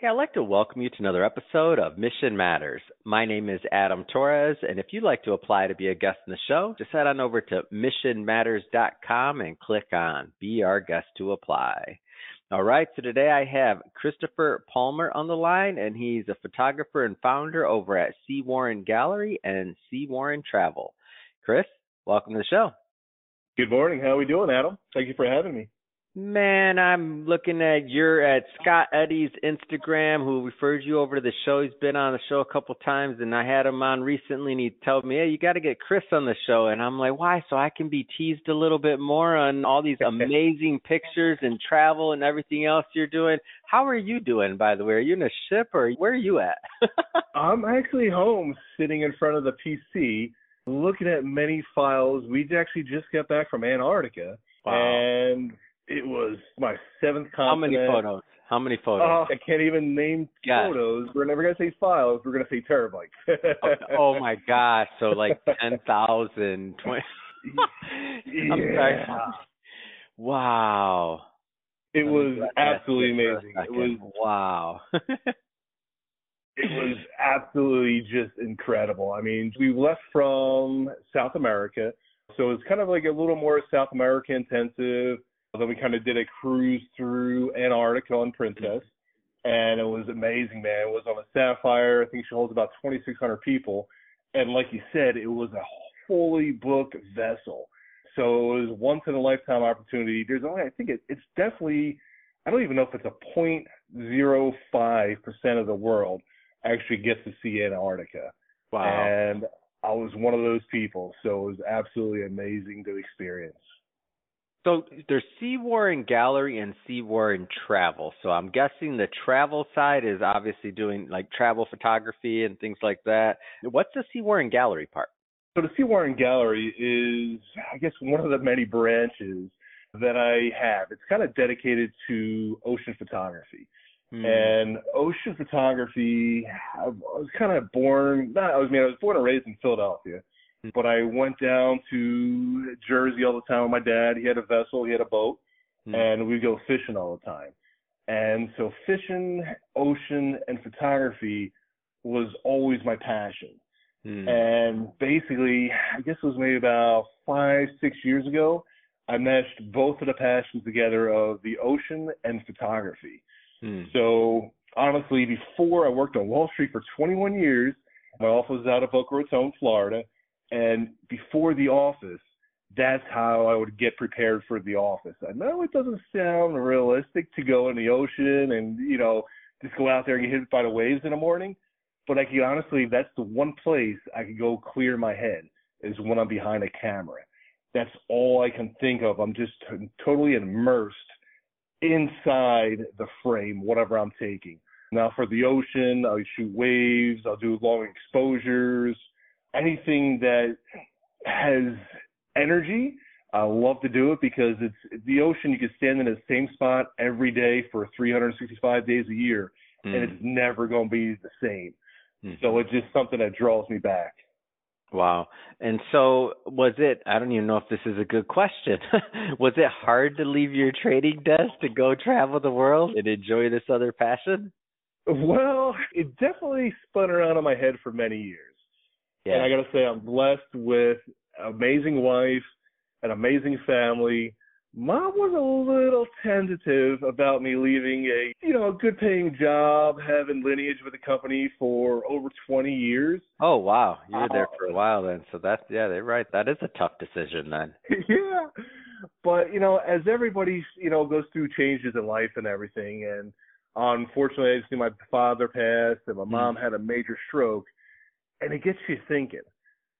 Hey, I'd like to welcome you to another episode of Mission Matters. My name is Adam Torres, and if you'd like to apply to be a guest in the show, just head on over to missionmatters.com and click on Be Our Guest to Apply. All right, so today I have Christopher Palmer on the line, and he's a photographer and founder over at C. Warren Gallery and C. Warren Travel. Chris, welcome to the show. Good morning. How are we doing, Adam? Thank you for having me. Man, I'm looking at your at Scott Eddy's Instagram, who referred you over to the show. He's been on the show a couple times, and I had him on recently, and he told me, "Hey, you got to get Chris on the show." And I'm like, "Why?" So I can be teased a little bit more on all these amazing pictures and travel and everything else you're doing. How are you doing, by the way? Are you in a ship, or where are you at? I'm actually home, sitting in front of the PC, looking at many files. We actually just got back from Antarctica, Wow. and it was my seventh How many continent. photos? How many photos? Oh, I can't even name photos. We're never gonna say files. We're gonna say terabytes. oh, oh my gosh! So like ten thousand, twenty. I'm sorry. Yeah. Wow. It Let was absolutely sit for a amazing. It was wow. it was absolutely just incredible. I mean, we left from South America, so it's kind of like a little more South America intensive. Then we kind of did a cruise through Antarctica on Princess, and it was amazing, man. It was on a Sapphire. I think she holds about 2,600 people, and like you said, it was a fully booked vessel. So it was once in a lifetime opportunity. There's only, I think it, it's definitely, I don't even know if it's a 0.05 percent of the world actually gets to see Antarctica. wow. And I was one of those people, so it was absolutely amazing to experience. So there's C. Warren Gallery and C. Warren Travel. So I'm guessing the travel side is obviously doing like travel photography and things like that. What's the C. Warren Gallery part? So the C. Warren Gallery is, I guess, one of the many branches that I have. It's kind of dedicated to ocean photography. Hmm. And ocean photography, I was kind of born. Not, I was I mean, I was born and raised in Philadelphia. But I went down to Jersey all the time with my dad. He had a vessel, he had a boat, Hmm. and we'd go fishing all the time. And so fishing, ocean, and photography was always my passion. Hmm. And basically, I guess it was maybe about five, six years ago, I meshed both of the passions together of the ocean and photography. Hmm. So honestly, before I worked on Wall Street for 21 years, my office was out of Boca Raton, Florida, and before the office, that's how I would get prepared for the office. I know it doesn't sound realistic to go in the ocean and you know just go out there and get hit by the waves in the morning, but I can honestly, that's the one place I could go clear my head is when I'm behind a camera. That's all I can think of. I'm just t- totally immersed inside the frame, whatever I'm taking. Now for the ocean, I'll shoot waves, I'll do long exposures, anything that has energy. I love to do it because it's the ocean. You can stand in the same spot every day for 365 days a year, Hmm. and it's never going to be the same. Hmm. So it's just something that draws me back. Wow. And so was it I don't even know if this is a good question. was it hard to leave your trading desk to go travel the world and enjoy this other passion? Well, it definitely spun around in my head for many years. And I got to say, I'm blessed with an amazing wife, an amazing family. Mom was a little tentative about me leaving a, you know, a good paying job, having lineage with the company for over 20 years. Oh wow, you were there Uh, for a while then. So that's yeah, they're right. That is a tough decision then. yeah. But, you know, as everybody, you know, goes through changes in life and everything, and unfortunately, I just see my father pass and my mom had a major stroke, and it gets you thinking,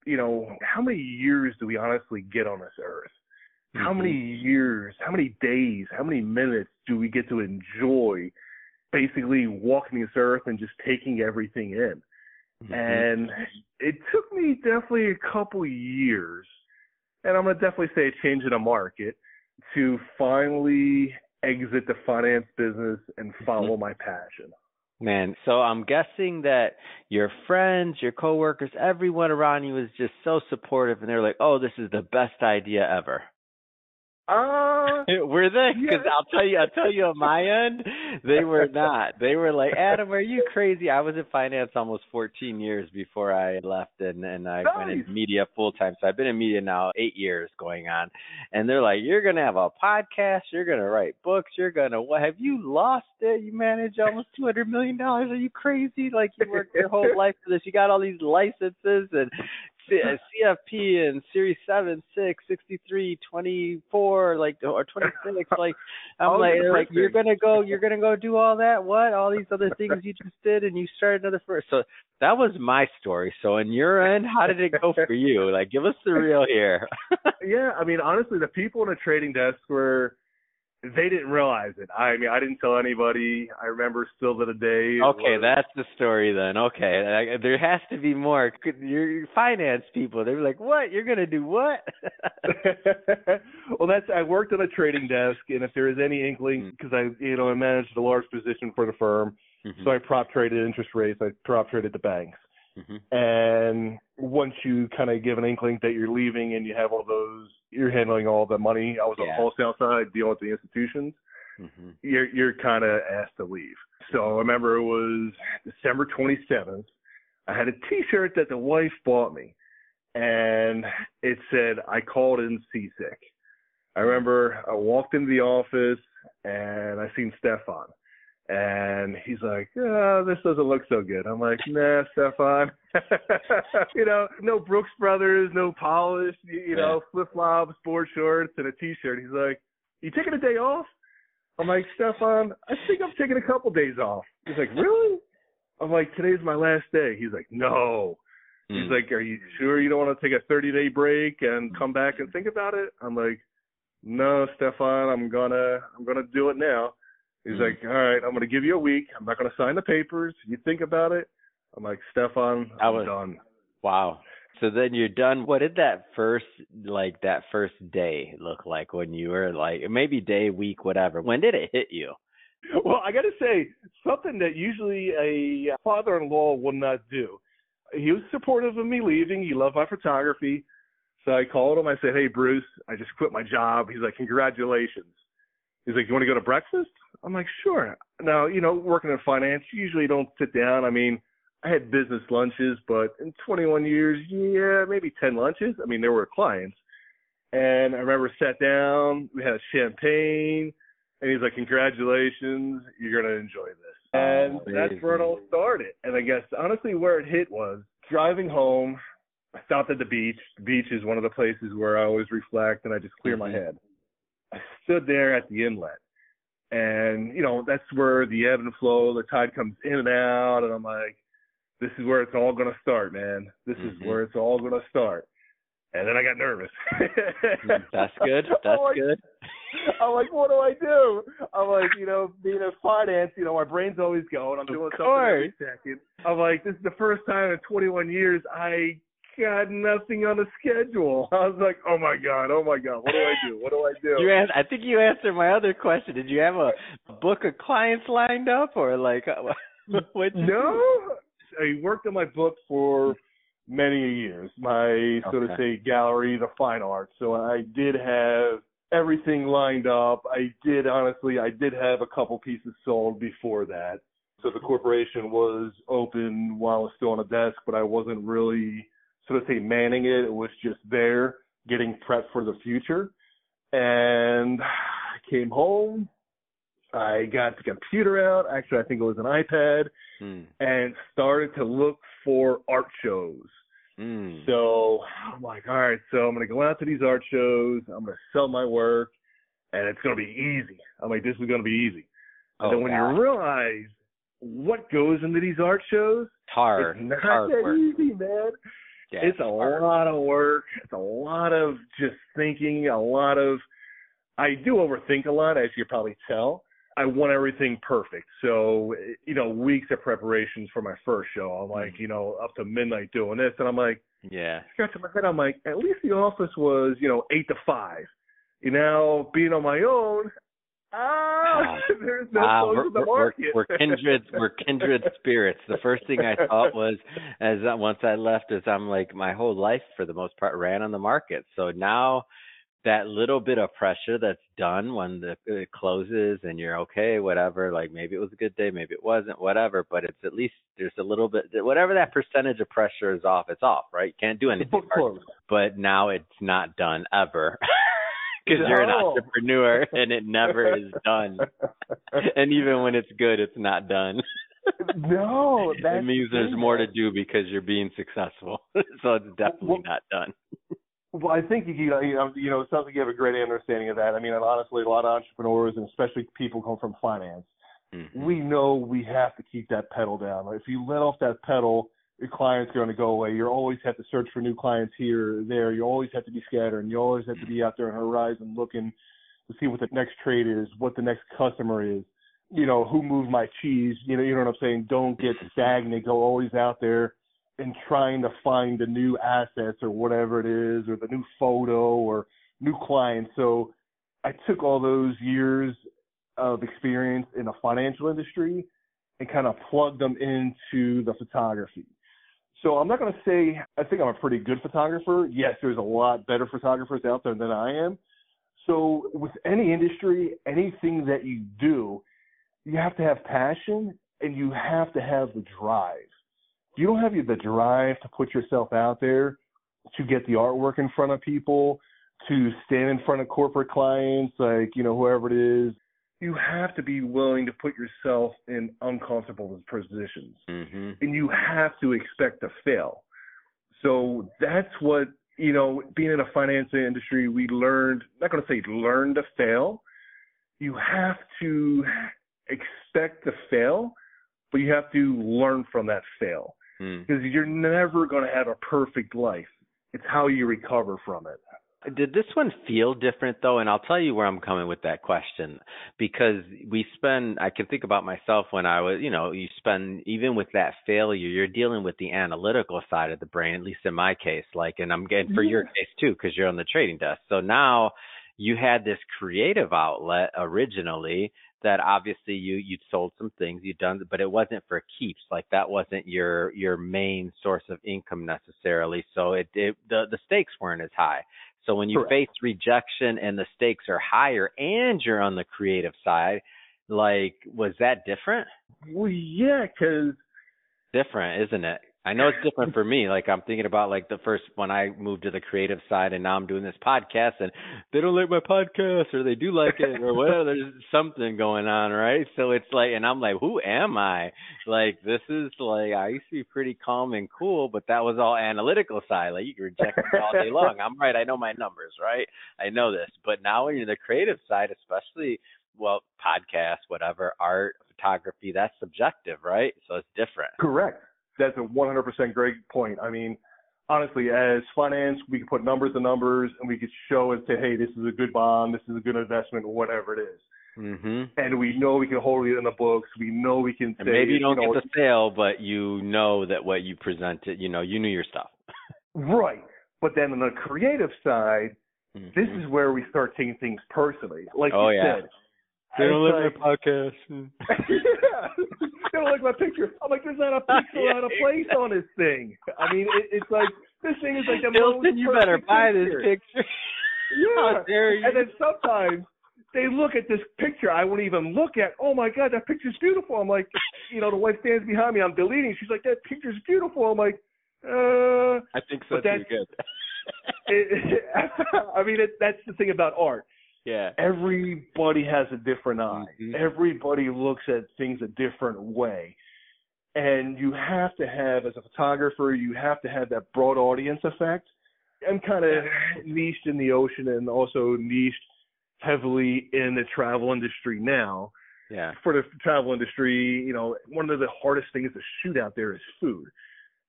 you know, how many years do we honestly get on this earth? How many years, how many days, how many minutes do we get to enjoy basically walking this earth and just taking everything in? Mhm. And it took me definitely a couple years, and I'm gonna definitely say a change in the market to finally exit the finance business and follow my passion. Man, so I'm guessing that your friends, your coworkers, everyone around you was just so supportive and they're like, "Oh, this is the best idea ever." Uh, were they? Because yeah. I'll tell you, I'll tell you on my end, they were not. They were like, Adam, are you crazy? I was in finance almost 14 years before I left, and and I Nice. went in media full time. So I've been in media now eight years going on, and they're like, you're gonna have a podcast, you're gonna write books, you're gonna what? Have you lost it? You manage almost 200 million dollars. Are you crazy? Like you worked your whole life for this. You got all these licenses and CFP uh, and Series 7, 6, 63, 24, like or 26. Like I'm All like, like you're gonna go, you're gonna go do all that. What? All these other things you just did, and you started another first. So that was my story. So in your end, how did it go for you? Like, give us the real here. yeah, I mean, honestly, the people in the trading desk were they didn't realize it. I mean, I didn't tell anybody. I remember still to the day. Okay, was- that's the story then. Okay, I- there has to be more. Your finance people, they were like, "What? You're gonna do what?" well, that's I worked on a trading desk, and if there is any inkling, because I, you know, I managed a large position for the firm, Mhm, so I prop traded interest rates. I prop traded the banks. Mhm. And once you kind of give an inkling that you're leaving and you have all those, you're handling all the money. I was on Yeah. the wholesale side dealing with the institutions. Mhm. You're you're kind of asked to leave. So I remember it was December 27th. I had a T-shirt that the wife bought me, and it said, "I called in seasick." I remember I walked into the office and I seen Stefan. And he's like, oh, this doesn't look so good. I'm like, nah, Stefan. you know, no Brooks Brothers, no polish, you, you know, flip flops, board shorts, and a t shirt. He's like, You taking a day off? I'm like, Stefan, I think I'm taking a couple days off. He's like, Really? I'm like, Today's my last day. He's like, No. He's Mm. like, Are you sure you don't want to take a 30 day break and come back and think about it? I'm like, No, Stefan, I'm gonna, I'm gonna do it now. He's Mm. like, All right, I'm gonna give you a week. I'm not gonna sign the papers. You think about it. I'm like, Stefan, I I'm was- done. Wow. So then you're done. What did that first like that first day look like when you were like maybe day, week, whatever? When did it hit you? Well, I got to say something that usually a father-in-law will not do. He was supportive of me leaving. He loved my photography. So I called him. I said, "Hey, Bruce, I just quit my job." He's like, "Congratulations." He's like, "You want to go to breakfast?" I'm like, "Sure." Now, you know, working in finance, you usually don't sit down. I mean, I had business lunches, but in 21 years, yeah, maybe 10 lunches. I mean, there were clients. And I remember sat down, we had champagne, and he's like, Congratulations, you're gonna enjoy this. And that's where it all started. And I guess honestly where it hit was driving home, I stopped at the beach. The beach is one of the places where I always reflect and I just clear my Mhm. head. I stood there at the inlet. And, you know, that's where the ebb and flow, the tide comes in and out, and I'm like, this is where it's all gonna start, man. This Mhm. is where it's all gonna start. And then I got nervous. Mm, That's good. I'm That's like, good. I'm like, what do I do? I'm like, you know, being in finance, you know, my brain's always going. I'm Of doing something every second. I'm like, this is the first time in 21 years I got nothing on the schedule. I was like, oh my god, oh my god, what do I do? What do I do? You asked, I think you answered my other question. Did you have a, book of clients lined up or like what? no, I worked on my book for many years. My so to Okay. say gallery, the fine arts. So I did have everything lined up. I did honestly, I did have a couple pieces sold before that. So the corporation was open while I was still on a desk, but I wasn't really so to say manning it. It was just there, getting prepped for the future. And I came home. I got the computer out. Actually, I think it was an iPad Mm, and started to look for art shows. mm. So I'm like, all right, so I'm gonna go out to these art shows. I'm gonna sell my work, and it's gonna be easy. I'm like, this is gonna be easy. And Oh, then when God. you realize what goes into these art shows, It's hard. it's not hard that work. easy, man. It's a hard. lot of work. It's a lot of just thinking. A lot of I do overthink a lot, as you probably tell. I want everything perfect. So, you know, weeks of preparations for my first show. I'm like, Mm. you know, up to midnight doing this. And I'm like, Yeah. scratching my head. I'm like, at least the office was, you know, eight to five. You know, being on my own, ah, there's no close we're, the we're, we're, market. we're kindred we're kindred spirits. The first thing I thought was as I- once I left is I'm like my whole life for the most part ran on the market. So now that little bit of pressure that's done when the it closes and you're okay, whatever. Like maybe it was a good day, maybe it wasn't, whatever. But it's at least there's a little bit, whatever that percentage of pressure is off, it's off, right? You can't do anything. But now it's not done ever. Because no. you're an entrepreneur and it never is done. and even when it's good, it's not done. no, that means there's more to do because you're being successful. so it's definitely well, not done. Well, I think you you know you know it sounds like you have a great understanding of that. I mean, and honestly, a lot of entrepreneurs and especially people come from finance, mm-hmm. we know we have to keep that pedal down. If you let off that pedal, your clients going to go away. You always have to search for new clients here there. You always have to be scattered, and you always have to be out there on the horizon looking to see what the next trade is, what the next customer is. You know, who moved my cheese? You know, you know what I'm saying. Don't get stagnant. Go always out there and trying to find the new assets or whatever it is, or the new photo or new clients. So I took all those years of experience in the financial industry and kind of plugged them into the photography. So I'm not going to say I think I'm a pretty good photographer. Yes, there's a lot better photographers out there than I am. So with any industry, anything that you do, you have to have passion and you have to have the drive you don't have the drive to put yourself out there to get the artwork in front of people, to stand in front of corporate clients, like, you know, whoever it is, you have to be willing to put yourself in uncomfortable positions. Mm-hmm. And you have to expect to fail. So that's what, you know, being in a finance industry, we learned, I'm not going to say learn to fail. You have to expect to fail, but you have to learn from that fail. Hmm. because mm. you're never going to have a perfect life. It's how you recover from it. Did this one feel different though? And I'll tell you where I'm coming with that question because we spend, I can think about myself when I was, you know, you spend, even with that failure, you're dealing with the analytical side of the brain, at least in my case. Like, and I'm getting for yeah. your case too, because you're on the trading desk. So now you had this creative outlet originally that obviously you you'd sold some things you'd done but it wasn't for keeps like that wasn't your your main source of income necessarily so it, it the the stakes weren't as high so when you Correct. face rejection and the stakes are higher and you're on the creative side like was that different well yeah cuz different isn't it I know it's different for me. Like I'm thinking about like the first when I moved to the creative side and now I'm doing this podcast and they don't like my podcast or they do like it or whatever. There's something going on, right? So it's like and I'm like, who am I? Like this is like I used to be pretty calm and cool, but that was all analytical side. Like you can reject me all day long. I'm right, I know my numbers, right? I know this. But now when you're the creative side, especially well, podcast, whatever, art, photography, that's subjective, right? So it's different. Correct that's a 100% great point. I mean, honestly, as finance, we can put numbers to numbers and we could show and say, hey, this is a good bond, this is a good investment, whatever it is. Mm-hmm. And we know we can hold it in the books. We know we can. Say, maybe you don't you know, get the sale, but you know that what you presented, you know, you knew your stuff. right. But then on the creative side, mm-hmm. this is where we start taking things personally. Like oh, you yeah. said, they don't like my podcast. yeah, they don't like my picture. I'm like, there's not a pixel out of place on this thing. I mean, it, it's like this thing is like the Hilton, most you better buy picture. this picture. Yeah, and then sometimes they look at this picture I won't even look at. Oh my god, that picture's beautiful. I'm like, you know, the wife stands behind me. I'm deleting. She's like, that picture's beautiful. I'm like, uh. I think so too. Good. it, I mean, it, that's the thing about art yeah. Everybody has a different eye. Mm-hmm. Everybody looks at things a different way. And you have to have, as a photographer, you have to have that broad audience effect. I'm kind of niched in the ocean and also niched heavily in the travel industry now. Yeah. For the travel industry, you know, one of the hardest things to shoot out there is food.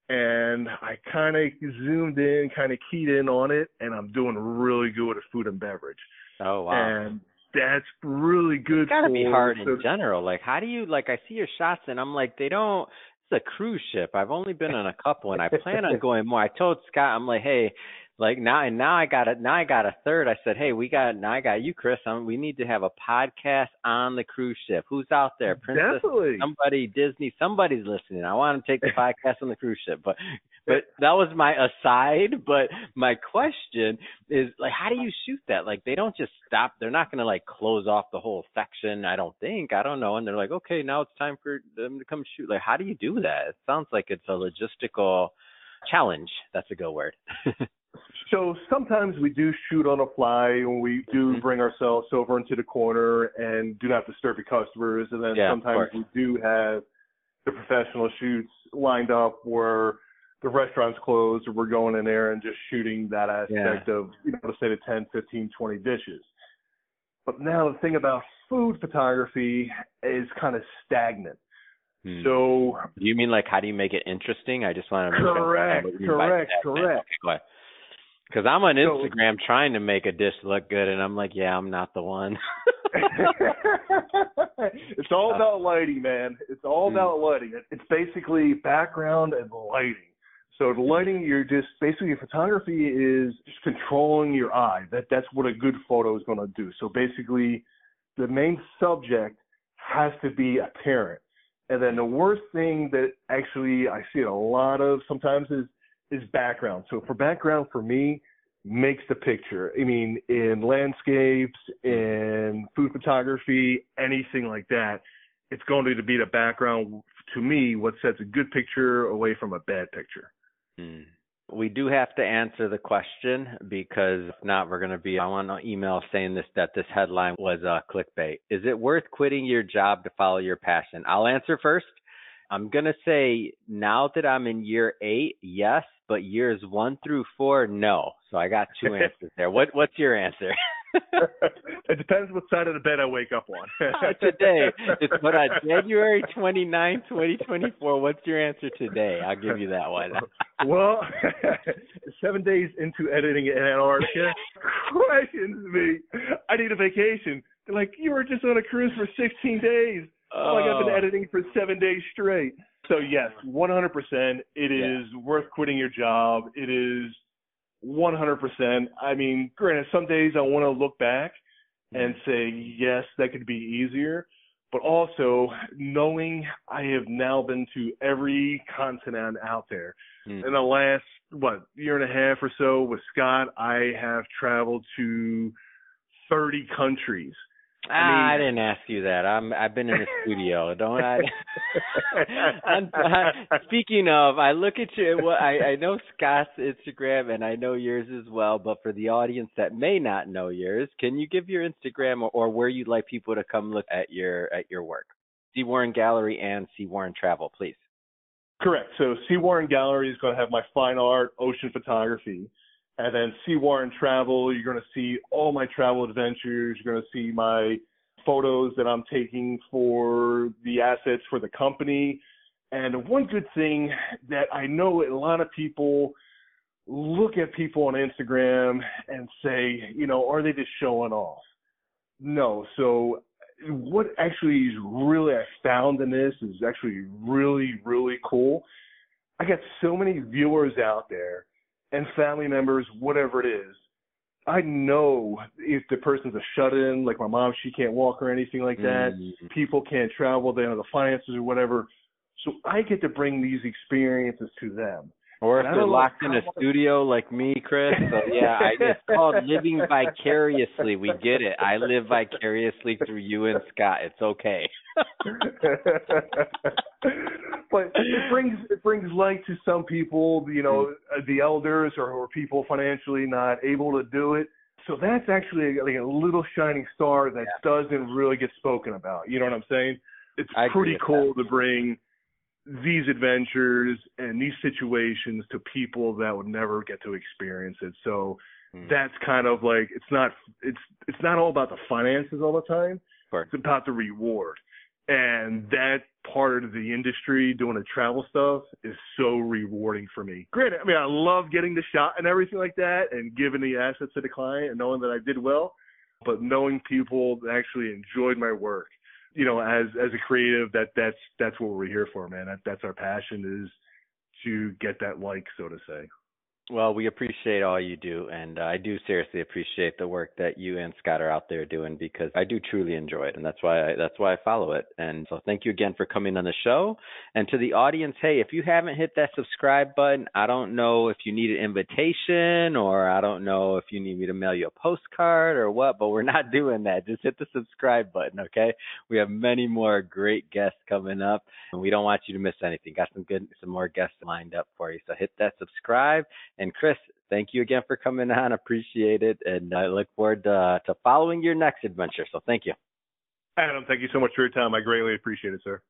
And I kind of zoomed in, kind of keyed in on it, and I'm doing really good at food and beverage. Oh wow. And that's really good. It's gotta for, be hard so, in general. Like how do you like I see your shots and I'm like, they don't it's a cruise ship. I've only been on a couple and I plan on going more. I told Scott, I'm like, hey, like now and now I got it. now I got a third. I said, hey, we got now I got you, Chris. Um, we need to have a podcast on the cruise ship. Who's out there? Princess, Definitely. somebody, Disney, somebody's listening. I want to take the podcast on the cruise ship, but but that was my aside. But my question is like, how do you shoot that? Like they don't just stop. They're not going to like close off the whole section. I don't think. I don't know. And they're like, okay, now it's time for them to come shoot. Like, how do you do that? It sounds like it's a logistical challenge. That's a good word. So sometimes we do shoot on a fly when we do Mhm. bring ourselves over into the corner and do not disturb the customers. And then Yeah, sometimes we do have the professional shoots lined up where the restaurant's closed or we're going in there and just shooting that aspect of, you know, let's say the 10, 15, 20 dishes. But now the thing about food photography is kind of stagnant. Hmm. So you mean like how do you make it interesting? I just want to Correct, understand what you mean by correct, correct. Okay, go ahead. Because I'm on So- Instagram trying to make a dish look good, and I'm like, yeah, I'm not the one. it's all about lighting, man. It's all Mm. about lighting. It's basically background and lighting. So the lighting, you're just basically photography is just controlling your eye. That that's what a good photo is going to do. So basically, the main subject has to be apparent. And then the worst thing that actually I see a lot of sometimes is is background. So for background for me makes the picture. I mean, in landscapes, in food photography, anything like that, it's going to be the background to me what sets a good picture away from a bad picture. Hmm. We do have to answer the question because if not, we're going to be on an email saying this that this headline was uh, clickbait. Is it worth quitting your job to follow your passion? I'll answer first. I'm going to say now that I'm in year eight, yes, but years one through four, no. So I got two answers there. What What's your answer? it depends what side of the bed I wake up on. Oh, today. It's what on January 29, 2024. What's your answer today? I'll give you that one. well, seven days into editing in Antarctica, questions me. I need a vacation. They're like, you were just on a cruise for 16 days. Oh, like I've been Oh. editing for seven days straight. So yes, 100%. It is worth quitting your job. It is 100%. I mean, granted, some days I want to look back and say, yes, that could be easier. But also knowing I have now been to every continent out there. Hmm. In the last, what, year and a half or so with Scott, I have traveled to 30 countries. Ah, I, mean- didn't ask you that. I'm I've been in the studio. Don't I? I'm, I? Speaking of, I look at you. Well, I I know Scott's Instagram and I know yours as well. But for the audience that may not know yours, can you give your Instagram or, or where you'd like people to come look at your at your work? C Warren Gallery and C Warren Travel, please. Correct. So C. Warren Gallery is going to have my fine art, ocean photography. And then C. Warren Travel, you're going to see all my travel adventures. You're going to see my photos that I'm taking for the assets for the company. And one good thing that I know a lot of people look at people on Instagram and say, you know, are they just showing off? No. So what actually is really I found in this is actually really, really cool. I got so many viewers out there and family members, whatever it is. I know if the person's a shut in, like my mom, she can't walk or anything like that. Mm. People can't travel, they don't have the finances or whatever. So I get to bring these experiences to them. Or if they're locked in a studio like me, Chris. So yeah, I, it's called living vicariously. We get it. I live vicariously through you and Scott. It's okay. but it brings it brings light to some people, you know, the elders or, or people financially not able to do it. So that's actually like a little shining star that doesn't really get spoken about. You know what I'm saying? It's I pretty cool to bring these adventures and these situations to people that would never get to experience it. So Hmm. that's kind of like it's not it's it's not all about the finances all the time. Course. It's about the reward. And that part of the industry doing the travel stuff is so rewarding for me. Granted, I mean I love getting the shot and everything like that and giving the assets to the client and knowing that I did well, but knowing people actually enjoyed my work. You know, as as a creative that that's that's what we're here for, man. That that's our passion is to get that like, so to say. Well, we appreciate all you do, and uh, I do seriously appreciate the work that you and Scott are out there doing because I do truly enjoy it, and that's why I, that's why I follow it. And so, thank you again for coming on the show. And to the audience, hey, if you haven't hit that subscribe button, I don't know if you need an invitation or I don't know if you need me to mail you a postcard or what, but we're not doing that. Just hit the subscribe button, okay? We have many more great guests coming up, and we don't want you to miss anything. Got some good, some more guests lined up for you. So hit that subscribe and Chris, thank you again for coming on. Appreciate it. And I look forward to, uh, to following your next adventure. So thank you. Adam, thank you so much for your time. I greatly appreciate it, sir.